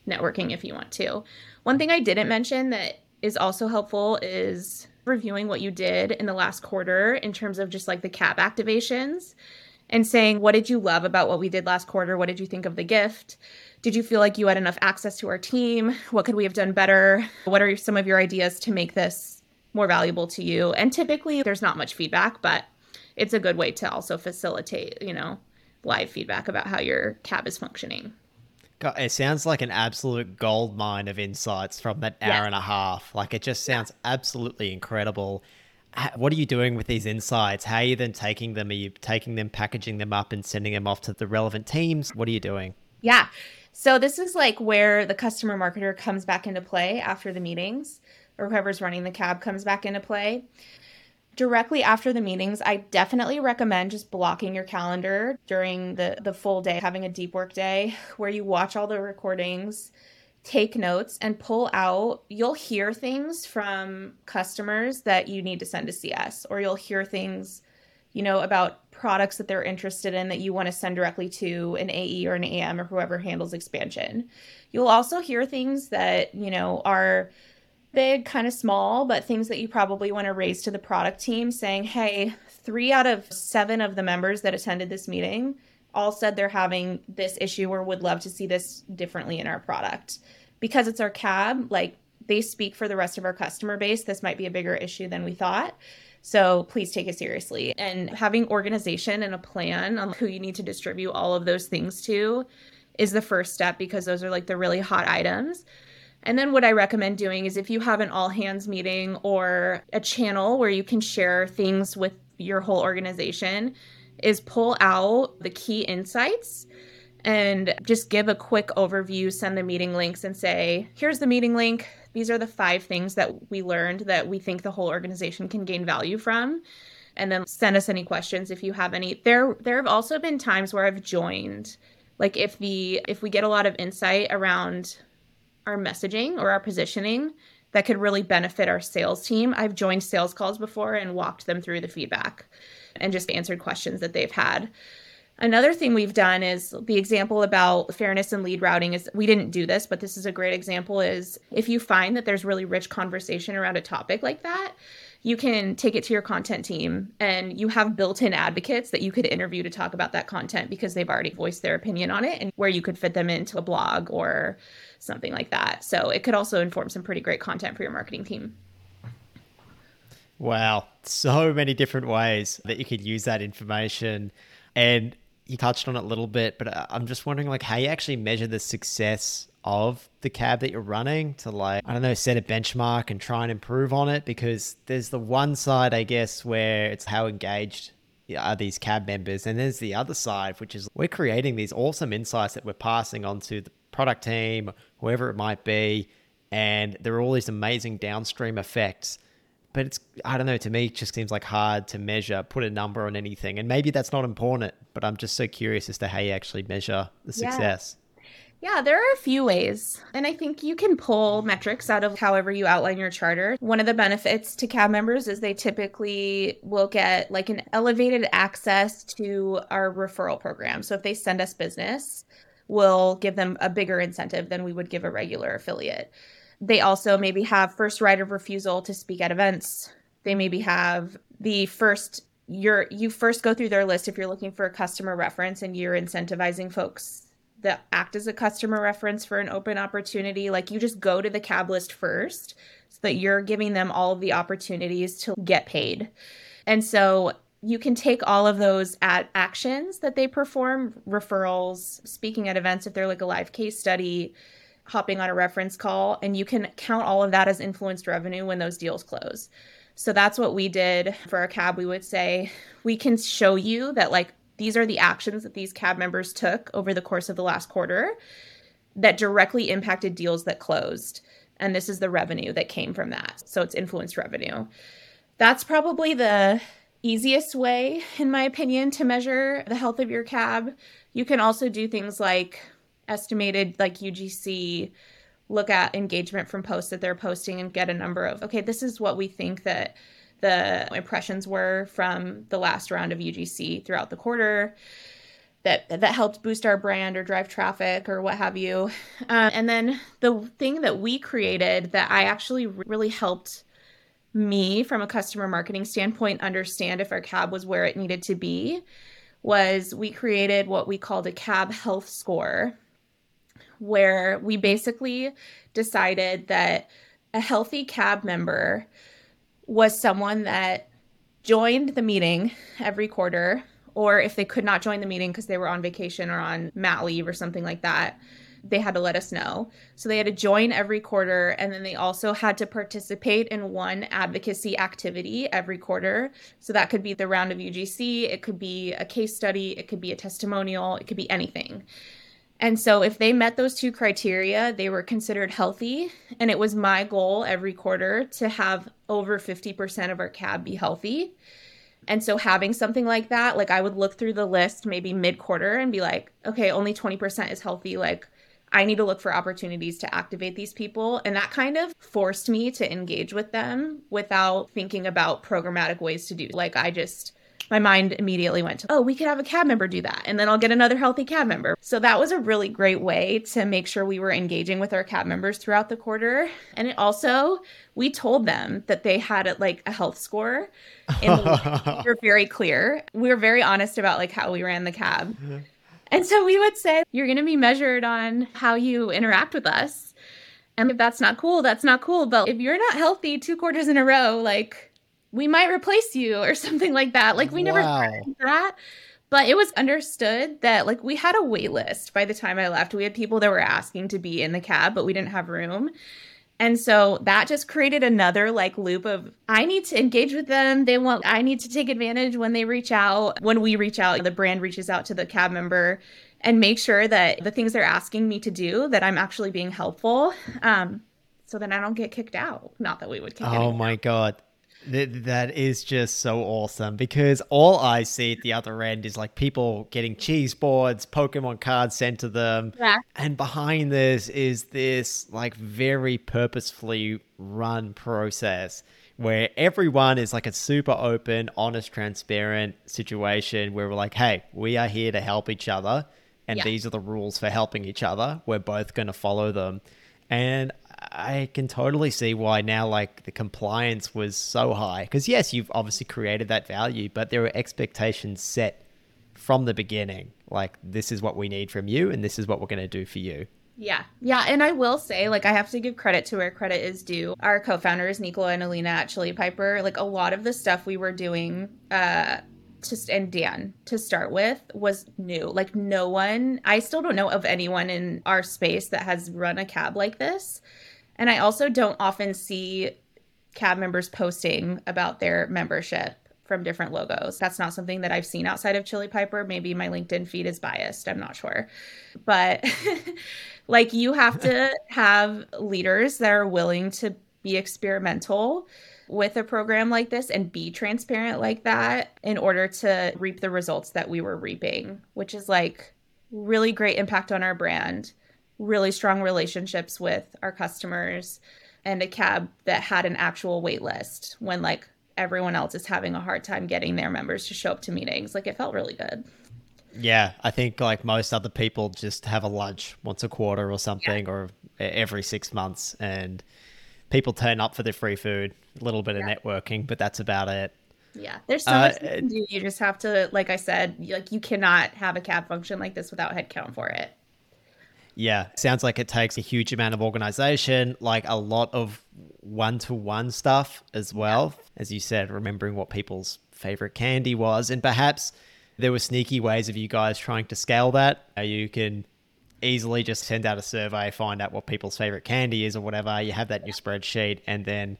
networking if you want to. One thing I didn't mention that is also helpful is reviewing what you did in the last quarter in terms of just like the cab activations and saying, what did you love about what we did last quarter? What did you think of the gift? Did you feel like you had enough access to our team? What could we have done better? What are some of your ideas to make this more valuable to you? And typically there's not much feedback, but it's a good way to also facilitate, you know, live feedback about how your cab is functioning. God, it sounds like an absolute gold mine of insights from that hour yeah. and a half. Like it just sounds absolutely incredible. What are you doing with these insights? How are you then taking them? Are you taking them, packaging them up, and sending them off to the relevant teams? What are you doing? Yeah. So this is like where the customer marketer comes back into play after the meetings, or whoever's running the cab comes back into play directly after the meetings, I definitely recommend just blocking your calendar during the, the full day, having a deep work day where you watch all the recordings, take notes, and pull out. You'll hear things from customers that you need to send to CS, or you'll hear things, you know, about products that they're interested in that you want to send directly to an AE or an AM or whoever handles expansion. You'll also hear things that, you know, are big, kind of small, but things that you probably want to raise to the product team saying, hey, three out of seven of the members that attended this meeting all said they're having this issue or would love to see this differently in our product. Because it's our cab, like they speak for the rest of our customer base. This might be a bigger issue than we thought. So please take it seriously. And having organization and a plan on who you need to distribute all of those things to is the first step because those are like the really hot items. And then what I recommend doing is if you have an all hands meeting or a channel where you can share things with your whole organization, is pull out the key insights and just give a quick overview, send the meeting links and say, here's the meeting link. These are the five things that we learned that we think the whole organization can gain value from. And then send us any questions if you have any. There there have also been times where I've joined like if the if we get a lot of insight around our messaging or our positioning that could really benefit our sales team. I've joined sales calls before and walked them through the feedback and just answered questions that they've had. Another thing we've done is the example about fairness and lead routing is we didn't do this, but this is a great example is if you find that there's really rich conversation around a topic like that, you can take it to your content team and you have built-in advocates that you could interview to talk about that content because they've already voiced their opinion on it and where you could fit them into a blog or something like that. So it could also inform some pretty great content for your marketing team. Wow, so many different ways that you could use that information. And you touched on it a little bit, but uh, I'm just wondering like how you actually measure the success of the cab that you're running to like I don't know set a benchmark and try and improve on it because there's the one side I guess where it's how engaged are these cab members and there's the other side which is we're creating these awesome insights that we're passing on to the product team whoever it might be and there are all these amazing downstream effects but it's I don't know. To me, it just seems like hard to measure, put a number on anything, and maybe that's not important. But I'm just so curious as to how you actually measure the success. Yeah. Yeah, there are a few ways. And I think you can pull metrics out of however you outline your charter. One of the benefits to cab members is they typically will get like an elevated access to our referral program. So if they send us business, we'll give them a bigger incentive than we would give a regular affiliate. They also maybe have first right of refusal to speak at events. They maybe have the first you're you first go through their list if you're looking for a customer reference and you're incentivizing folks that act as a customer reference for an open opportunity like you just go to the cab list first so that you're giving them all of the opportunities to get paid and so you can take all of those at actions that they perform referrals speaking at events if they're like a live case study hopping on a reference call and you can count all of that as influenced revenue when those deals close. So that's what we did for our cab. We would say we can show you that like these are the actions that these cab members took over the course of the last quarter that directly impacted deals that closed. And this is the revenue that came from that. So it's influenced revenue. That's probably the easiest way, in my opinion, to measure the health of your cab. You can also do things like estimated like UGC look at engagement from posts that they're posting and get a number of okay this is what we think that the impressions were from the last round of UGC throughout the quarter that that helped boost our brand or drive traffic or what have you. Uh, and then the thing that we created that I actually really helped me from a customer marketing standpoint understand if our cab was where it needed to be was we created what we called a cab health score where we basically decided that a healthy cab member was someone that joined the meeting every quarter, or if they could not join the meeting because they were on vacation or on mat leave or something like that, they had to let us know. So they had to join every quarter, and then they also had to participate in one advocacy activity every quarter. So that could be the round of UGC, it could be a case study, it could be a testimonial, it could be anything. And so if they met those two criteria, they were considered healthy. And it was my goal every quarter to have over 50% of our cab be healthy. And so having something like that, like I would look through the list maybe mid quarter and be like, okay, only 20% is healthy. Like I need to look for opportunities to activate these people. And that kind of forced me to engage with them without thinking about programmatic ways to do. Like I just my mind immediately went to, oh, we could have a cab member do that. And then I'll get another healthy cab member. So that was a really great way to make sure we were engaging with our cab members throughout the quarter. And it also, we told them that they had a, like a health score. And we were very clear. We were very honest about like how we ran the cab. And so we would say, you're going to be measured on how you interact with us. And if that's not cool, that's not cool. But if you're not healthy two quarters in a row, like we might replace you or something like that. Like we never Wow. that. But it was understood that like we had a wait list by the time I left. We had people that were asking to be in the cab, but we didn't have room. And so that just created another like loop of I need to engage with them. They want I need to take advantage when they reach out. When we reach out, the brand reaches out to the cab member and make sure that the things they're asking me to do that I'm actually being helpful. Um so then I don't get kicked out. Not that we would kick Oh my god. Th- that is just so awesome because all I see at the other end is like people getting cheese boards, Pokemon cards sent to them. Yeah. And behind this is this like very purposefully run process where everyone is like a super open, honest, transparent situation where we're like, hey, we are here to help each other. And Yeah. these are the rules for helping each other. We're both going to follow them. And I can totally see why now, like, the compliance was so high. Because, yes, you've obviously created that value, but there were expectations set from the beginning. Like, this is what we need from you, and this is what we're going to do for you. Yeah. Yeah. And I will say, like, I have to give credit to where credit is due. Our co founders, Nicola and Alina at Chili Piper, like, a lot of the stuff we were doing, uh, just and Dan to start with was new. Like, no one, I still don't know of anyone in our space that has run a cab like this. And I also don't often see cab members posting about their membership from different logos. That's not something that I've seen outside of Chili Piper. Maybe my LinkedIn feed is biased. I'm not sure. But like you have to have leaders that are willing to be experimental with a program like this and be transparent like that in order to reap the results that we were reaping, which is like really great impact on our brand, really strong relationships with our customers, and a cab that had an actual wait list when like everyone else is having a hard time getting their members to show up to meetings. Like it felt really good. Yeah, I think like most other people just have a lunch once a quarter or something, or e- every six months, and people turn up for their free food, a little bit of networking, but that's about it. Yeah, there's so Uh, much you can do. You just have to, like I said, like you cannot have a cab function like this without headcount for it. Yeah, sounds like it takes a huge amount of organization, like a lot of one to one stuff as well. As you said, remembering what people's favorite candy was. And perhaps there were sneaky ways of you guys trying to scale that. Uh, You can easily just send out a survey, find out what people's favorite candy is or whatever. You have that in your spreadsheet. And then,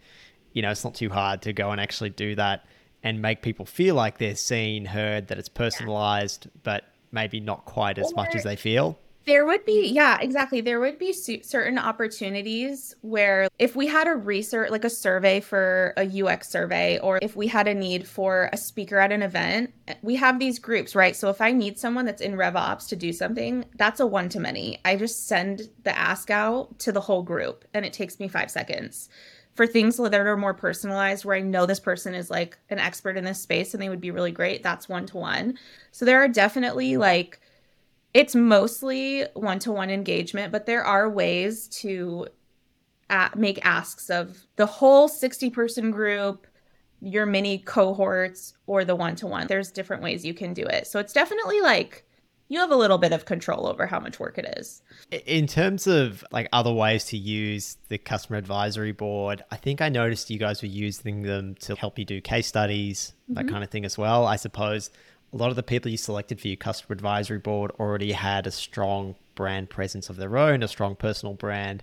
you know, it's not too hard to go and actually do that and make people feel like they're seen, heard, that it's personalized, but maybe not quite as much as they feel. There would be, yeah, exactly. There would be certain opportunities where if we had a research, like a survey for a UX survey, or if we had a need for a speaker at an event, we have these groups, right? So if I need someone that's in RevOps to do something, that's a one to many. I just send the ask out to the whole group and it takes me five seconds. For things that are more personalized, where I know this person is like an expert in this space and they would be really great, that's one to one. So there are definitely like, it's mostly one-to-one engagement but there are ways to make asks of the whole 60 person group your mini cohorts or the one-to-one. There's different ways you can do it. So it's definitely like you have a little bit of control over how much work it is. In terms of like other ways to use the customer advisory board, I think I noticed you guys were using them to help you do case studies, that mm-hmm. kind of thing as well. I suppose a lot of the people you selected for your customer advisory board already had a strong brand presence of their own, a strong personal brand.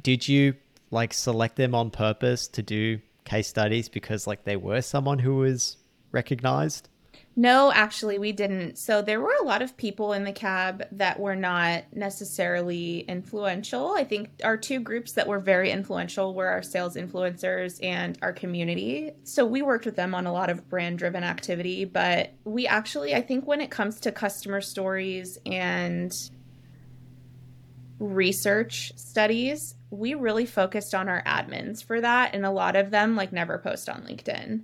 Did you like select them on purpose to do case studies because like they were someone who was recognized? No, actually, we didn't. So there were a lot of people in the cab that were not necessarily influential. I think our two groups that were very influential were our sales influencers and our community. So we worked with them on a lot of brand driven activity. But we actually, I think, when it comes to customer stories and research studies, we really focused on our admins for that. And a lot of them, like, never post on LinkedIn.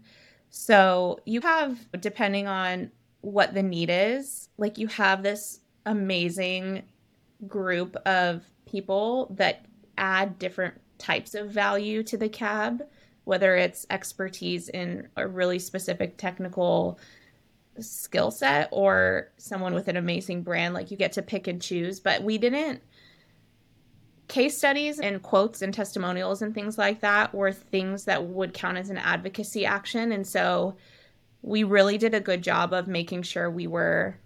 So you have, depending on what the need is, like you have this amazing group of people that add different types of value to the cab, whether it's expertise in a really specific technical skill set or someone with an amazing brand. Like you get to pick and choose. But we didn't case studies and quotes and testimonials and things like that were things that would count as an advocacy action. And so we really did a good job of making sure we were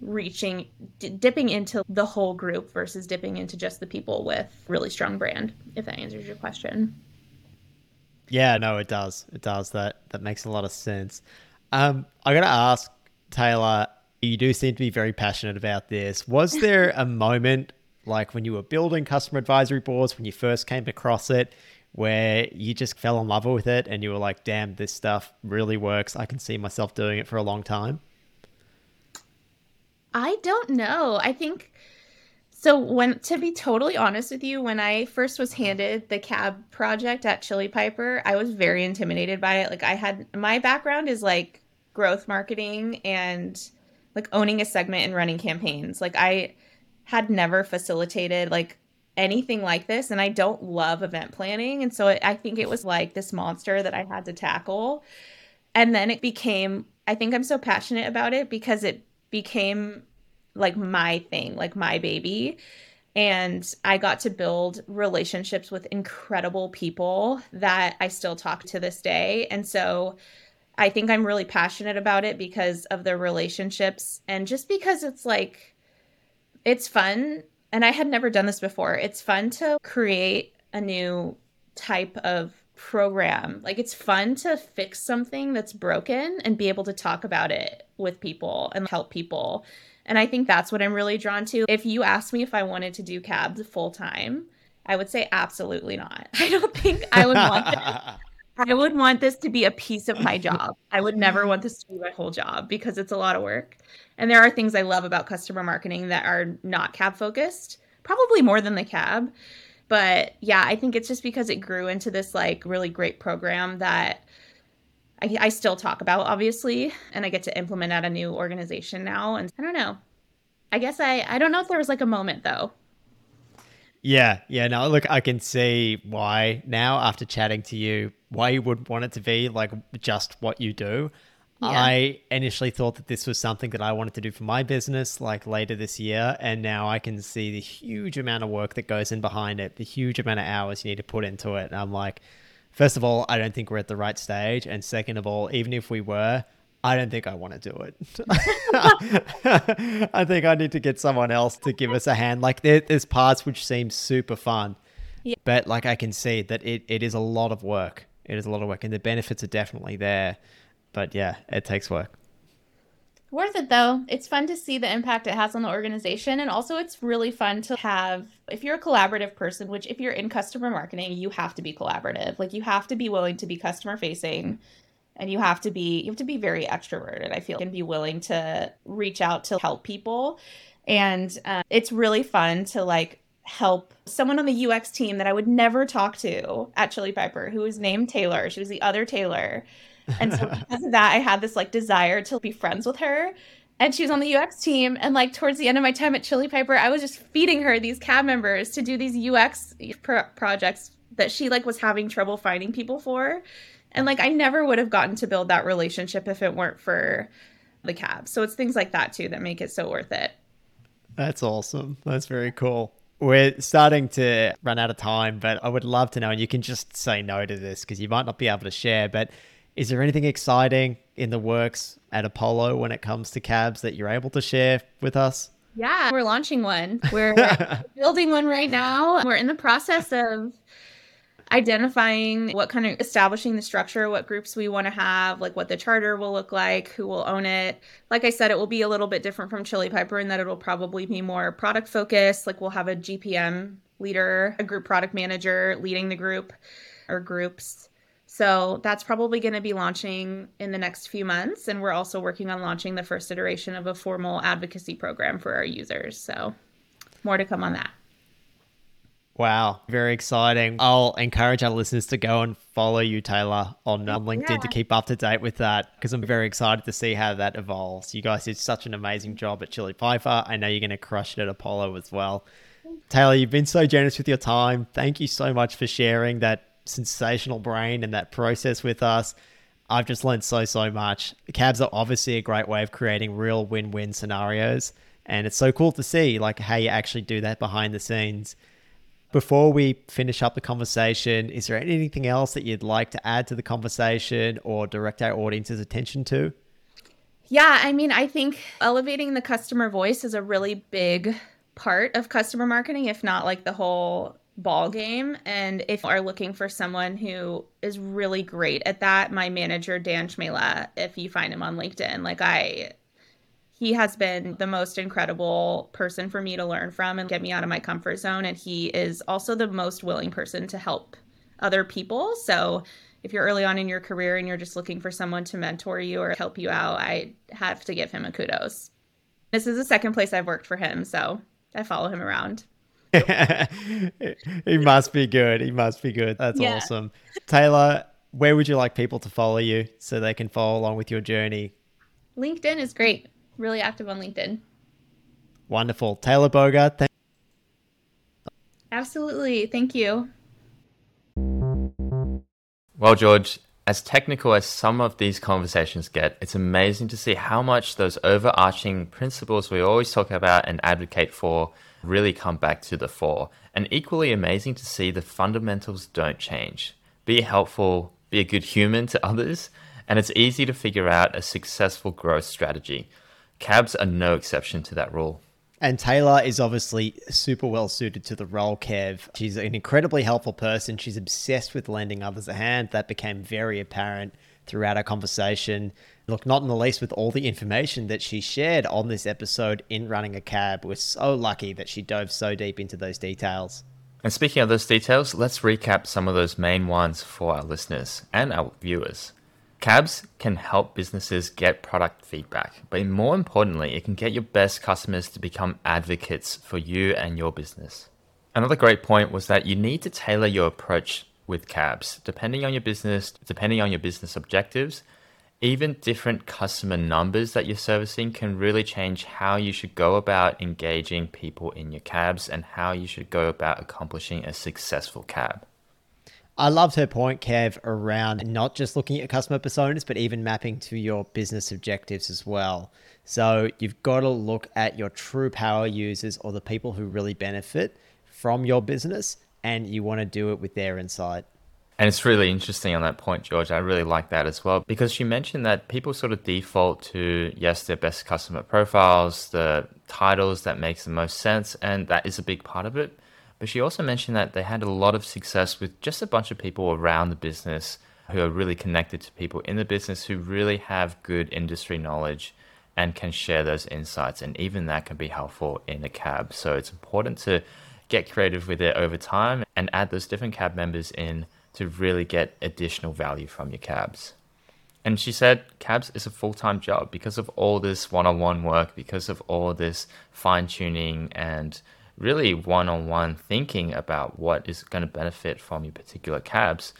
reaching d- dipping into the whole group versus dipping into just the people with really strong brand if that answers your question. Yeah no it does. It does. That that makes a lot of sense. Um i gotta ask taylor you do seem to be very passionate about this. Was there a moment like when you were building customer advisory boards when you first came across it where you just fell in love with it and you were like damn this stuff really works i can see myself doing it for a long time I don't know. I think so when to be totally honest with you, when I first was handed the cab project at Chili Piper, I was very intimidated by it. Like I had my background is like growth marketing and like owning a segment and running campaigns. Like I had never facilitated like anything like this and I don't love event planning and so it, I think it was like this monster that I had to tackle. And then it became I think I'm so passionate about it because it became like my thing, like my baby. And I got to build relationships with incredible people that I still talk to this day. And so I think I'm really passionate about it because of the relationships and just because it's like, it's fun. And I had never done this before. It's fun to create a new type of program. Like it's fun to fix something that's broken and be able to talk about it with people and help people. And I think that's what I'm really drawn to. If you asked me if I wanted to do cabs full time, I would say absolutely not. I don't think I would want I would want this to be a piece of my job. I would never want this to be my whole job because it's a lot of work. And there are things I love about customer marketing that are not cab focused, probably more than the cab. But yeah, I think it's just because it grew into this like really great program that I, I still talk about, obviously, and I get to implement at a new organization now. And I don't know. I guess I, I don't know if there was like a moment though. Yeah, yeah. Now look, I can see why now after chatting to you, why you would want it to be like just what you do. Yeah. I initially thought that this was something that I wanted to do for my business like later this year. And now I can see the huge amount of work that goes in behind it, the huge amount of hours you need to put into it. And I'm like, first of all, I don't think we're at the right stage. And second of all, even if we were, I don't think I want to do it. I think I need to get someone else to give us a hand. Like there, there's parts which seem super fun, yeah. but like I can see that it, it is a lot of work. It is a lot of work, and the benefits are definitely there. But yeah, it takes work. Worth it though. It's fun to see the impact it has on the organization. And also, it's really fun to have, if you're a collaborative person, which if you're in customer marketing, you have to be collaborative. Like, you have to be willing to be customer facing and you have to be, you have to be very extroverted, I feel, and be willing to reach out to help people. And uh, it's really fun to like help someone on the UX team that I would never talk to at Chili Piper, who was named Taylor. She was the other Taylor and so because of that, I had this like desire to be friends with her. And she was on the UX team. And like towards the end of my time at Chili Piper, I was just feeding her these cab members to do these UX pro- projects that she like was having trouble finding people for. And like I never would have gotten to build that relationship if it weren't for the cab. So it's things like that too that make it so worth it. That's awesome. That's very cool. We're starting to run out of time, but I would love to know, and you can just say no to this because you might not be able to share, but is there anything exciting in the works at Apollo when it comes to cabs that you're able to share with us? Yeah, we're launching one. We're building one right now. We're in the process of identifying what kind of establishing the structure, what groups we want to have, like what the charter will look like, who will own it. Like I said, it will be a little bit different from Chili Piper in that it'll probably be more product focused. Like we'll have a GPM leader, a group product manager leading the group or groups. So that's probably going to be launching in the next few months. And we're also working on launching the first iteration of a formal advocacy program for our users. So more to come on that. Wow, very exciting. I'll encourage our listeners to go and follow you, Taylor, on, um, on LinkedIn Yeah. to keep up to date with that because I'm very excited to see how that evolves. You guys did such an amazing job at Chili Piper. I know you're going to crush it at Apollo as well. Taylor, you've been so generous with your time. Thank you so much for sharing that sensational brain and that process with us. I've just learned so, so much. Cabs are obviously a great way of creating real win win scenarios. And it's so cool to see like how you actually do that behind the scenes. Before we finish up the conversation, is there anything else that you'd like to add to the conversation or direct our audience's attention to? Yeah, I mean, I think elevating the customer voice is a really big part of customer marketing, if not like the whole ball game. And if you are looking for someone who is really great at that, my manager Dan Chmela, if you find him on LinkedIn, like I he has been the most incredible person for me to learn from and get me out of my comfort zone and he is also the most willing person to help other people. So if you're early on in your career and you're just looking for someone to mentor you or help you out, I have to give him a kudos. This is the second place I've worked for him, so I follow him around. he must be good. He must be good. That's Yeah. awesome. Taylor, where would you like people to follow you so they can follow along with your journey? LinkedIn is great. Really active on LinkedIn. Wonderful. Taylor Bogar, thank Absolutely. Thank you. Well, George, as technical as some of these conversations get, it's amazing to see how much those overarching principles we always talk about and advocate for really come back to the fore. And equally amazing to see the fundamentals don't change. Be helpful, be a good human to others, and it's easy to figure out a successful growth strategy. Cabs are no exception to that rule. And Taylor is obviously super well suited to the role, Kev. She's an incredibly helpful person. She's obsessed with lending others a hand. That became very apparent throughout our conversation. Look, not in the least with all the information that she shared on this episode in running a cab. We're so lucky that she dove so deep into those details. And speaking of those details, let's recap some of those main ones for our listeners and our viewers. Cabs can help businesses get product feedback, but more importantly, it can get your best customers to become advocates for you and your business. Another great point was that you need to tailor your approach with cabs, depending on your business, depending on your business objectives. Even different customer numbers that you're servicing can really change how you should go about engaging people in your cabs and how you should go about accomplishing a successful cab. I loved her point, Kev, around not just looking at customer personas, but even mapping to your business objectives as well. So you've got to look at your true power users or the people who really benefit from your business, and you want to do it with their insight. And it's really interesting on that point, George. I really like that as well because she mentioned that people sort of default to, yes, their best customer profiles, the titles that makes the most sense, and that is a big part of it. But she also mentioned that they had a lot of success with just a bunch of people around the business who are really connected to people in the business who really have good industry knowledge and can share those insights. And even that can be helpful in a cab. So it's important to get creative with it over time and add those different cab members in to really get additional value from your cabs. And she said cabs is a full time job because of all this one on one work, because of all this fine tuning and really one on one thinking about what is going to benefit from your particular cabs.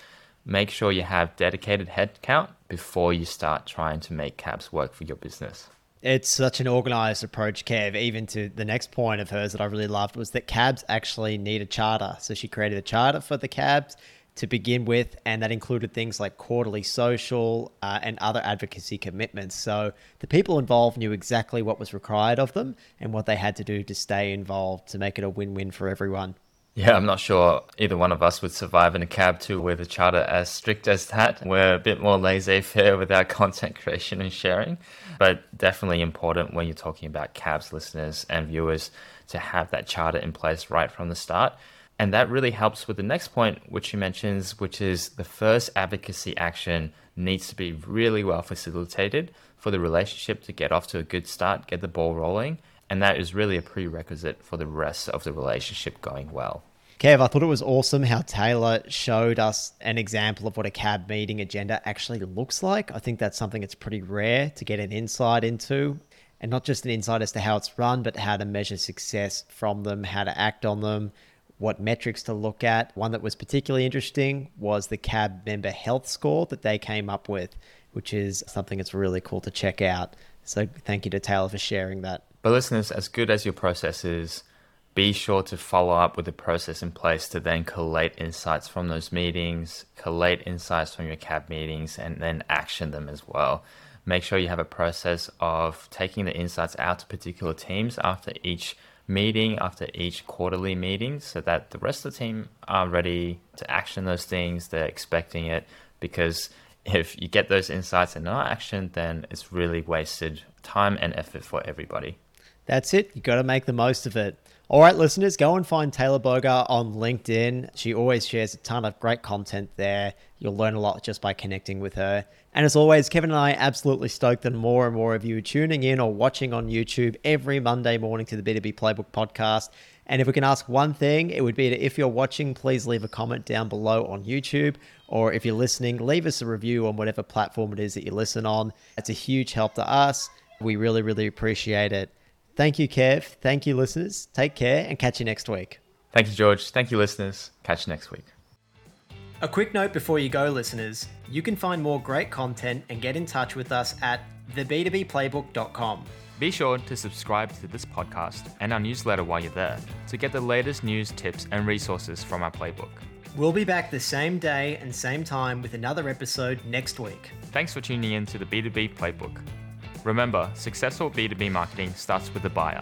Make sure you have dedicated headcount before you start trying to make cabs work for your business. It's such an organized approach, Kev. Even to the next point of hers that I really loved was that cabs actually need a charter. So she created a charter for the cabs to begin with, and that included things like quarterly social uh, and other advocacy commitments. So the people involved knew exactly what was required of them and what they had to do to stay involved to make it a win win for everyone. Yeah, I'm not sure either one of us would survive in a cab too with a charter as strict as that. We're a bit more laissez faire with our content creation and sharing, but definitely important when you're talking about cabs listeners and viewers to have that charter in place right from the start. And that really helps with the next point, which she mentions, which is the first advocacy action needs to be really well facilitated for the relationship to get off to a good start, get the ball rolling. And that is really a prerequisite for the rest of the relationship going well. Kev, I thought it was awesome how Taylor showed us an example of what a cab meeting agenda actually looks like. I think that's something that's pretty rare to get an insight into, and not just an insight as to how it's run, but how to measure success from them, how to act on them, what metrics to look at. One that was particularly interesting was the cab member health score that they came up with, which is something that's really cool to check out. So thank you to Taylor for sharing that. But listeners, as good as your process is, be sure to follow up with a process in place to then collate insights from those meetings, collate insights from your cab meetings, and then action them as well. Make sure you have a process of taking the insights out to particular teams after each meeting, after each quarterly meeting, so that the rest of the team are ready to action those things. They're expecting it because if you get those insights and not action, then it's really wasted time and effort for everybody. That's it. You've got to make the most of it. All right, listeners, go and find Taylor Bogar on LinkedIn. She always shares a ton of great content there. You'll learn a lot just by connecting with her. And as always, Kevin and I absolutely stoked that more and more of you tuning in or watching on YouTube every Monday morning to the B2B Playbook podcast. And if we can ask one thing, it would be that if you're watching, please leave a comment down below on YouTube. Or if you're listening, leave us a review on whatever platform it is that you listen on. It's a huge help to us. We really, really appreciate it. Thank you, Kev. Thank you, listeners. Take care and catch you next week. Thank you, George. Thank you, listeners. Catch you next week. A quick note before you go, listeners you can find more great content and get in touch with us at theb2bplaybook.com. Be sure to subscribe to this podcast and our newsletter while you're there to get the latest news, tips, and resources from our playbook. We'll be back the same day and same time with another episode next week. Thanks for tuning in to the B2B Playbook. Remember, successful B2B marketing starts with the buyer.